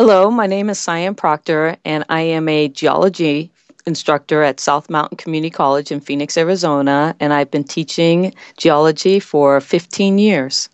Hello, my name is Sian Proctor, and I am a geology instructor at South Mountain Community College in Phoenix, Arizona, and I've been teaching geology for 15 years.